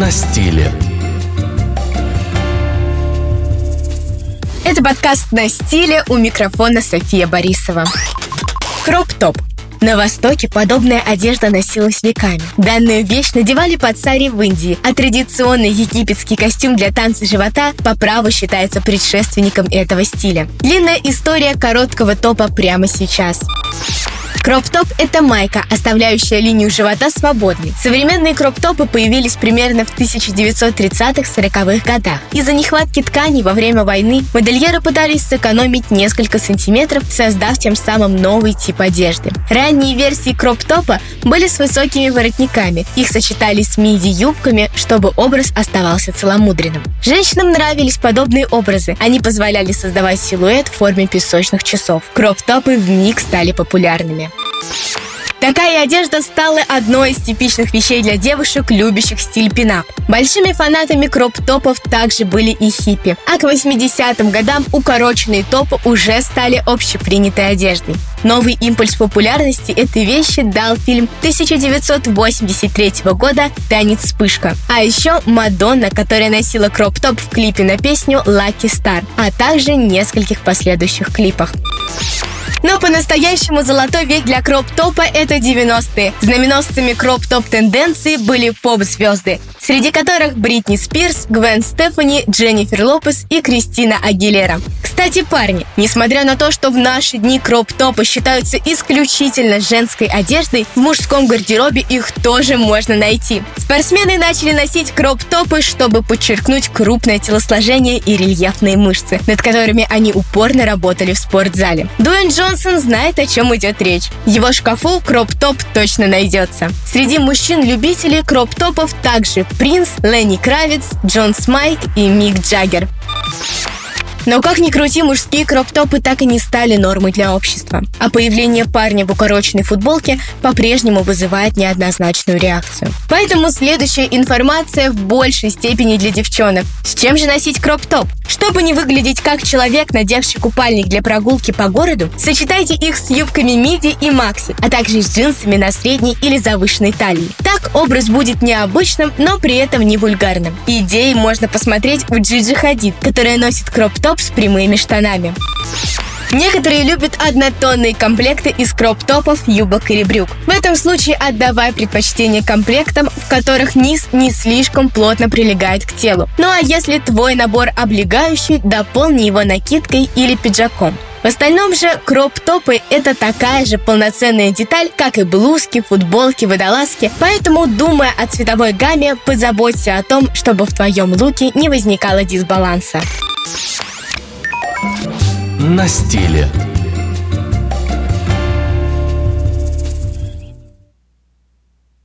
на стиле. Это подкаст «На стиле» у микрофона София Борисова. Кроп-топ. На Востоке подобная одежда носилась веками. Данную вещь надевали под цари в Индии, а традиционный египетский костюм для танца живота по праву считается предшественником этого стиля. Длинная история короткого топа прямо сейчас. Кроп-топ – это майка, оставляющая линию живота свободной. Современные кроп-топы появились примерно в 1930-40-х годах. Из-за нехватки ткани во время войны модельеры пытались сэкономить несколько сантиметров, создав тем самым новый тип одежды. Ранние версии кроп-топа были с высокими воротниками. Их сочетали с миди-юбками, чтобы образ оставался целомудренным. Женщинам нравились подобные образы. Они позволяли создавать силуэт в форме песочных часов. Кроп-топы в миг стали популярными. Такая одежда стала одной из типичных вещей для девушек, любящих стиль пинап. Большими фанатами кроп-топов также были и хиппи. А к 80-м годам укороченные топы уже стали общепринятой одеждой. Новый импульс популярности этой вещи дал фильм 1983 года «Танец вспышка». А еще Мадонна, которая носила кроп-топ в клипе на песню «Lucky Star», а также нескольких последующих клипах. Но по-настоящему золотой век для кроп-топа — это 90-е. Знаменосцами кроп-топ тенденции были поп-звезды, среди которых Бритни Спирс, Гвен Стефани, Дженнифер Лопес и Кристина Агилера. Кстати, парни, несмотря на то, что в наши дни кроп-топы считаются исключительно женской одеждой, в мужском гардеробе их тоже можно найти. Спортсмены начали носить кроп-топы, чтобы подчеркнуть крупное телосложение и рельефные мышцы, над которыми они упорно работали в спортзале. Дуэн Джонсон знает, о чем идет речь. Его шкафу кроп-топ точно найдется. Среди мужчин-любителей кроп-топов также Принц, Ленни Кравиц, Джон Смайк и Мик Джаггер. Но как ни крути, мужские кроп-топы так и не стали нормой для общества. А появление парня в укороченной футболке по-прежнему вызывает неоднозначную реакцию. Поэтому следующая информация в большей степени для девчонок. С чем же носить кроп-топ? Чтобы не выглядеть как человек, надевший купальник для прогулки по городу, сочетайте их с юбками миди и макси, а также с джинсами на средней или завышенной талии. Так образ будет необычным, но при этом не вульгарным. Идеи можно посмотреть у Джиджи Хадид, которая носит кроп-топ топ с прямыми штанами. Некоторые любят однотонные комплекты из кроп-топов, юбок или брюк. В этом случае отдавай предпочтение комплектам, в которых низ не слишком плотно прилегает к телу. Ну а если твой набор облегающий, дополни его накидкой или пиджаком. В остальном же кроп-топы – это такая же полноценная деталь, как и блузки, футболки, водолазки, поэтому, думая о цветовой гамме, позаботься о том, чтобы в твоем луке не возникало дисбаланса на стиле.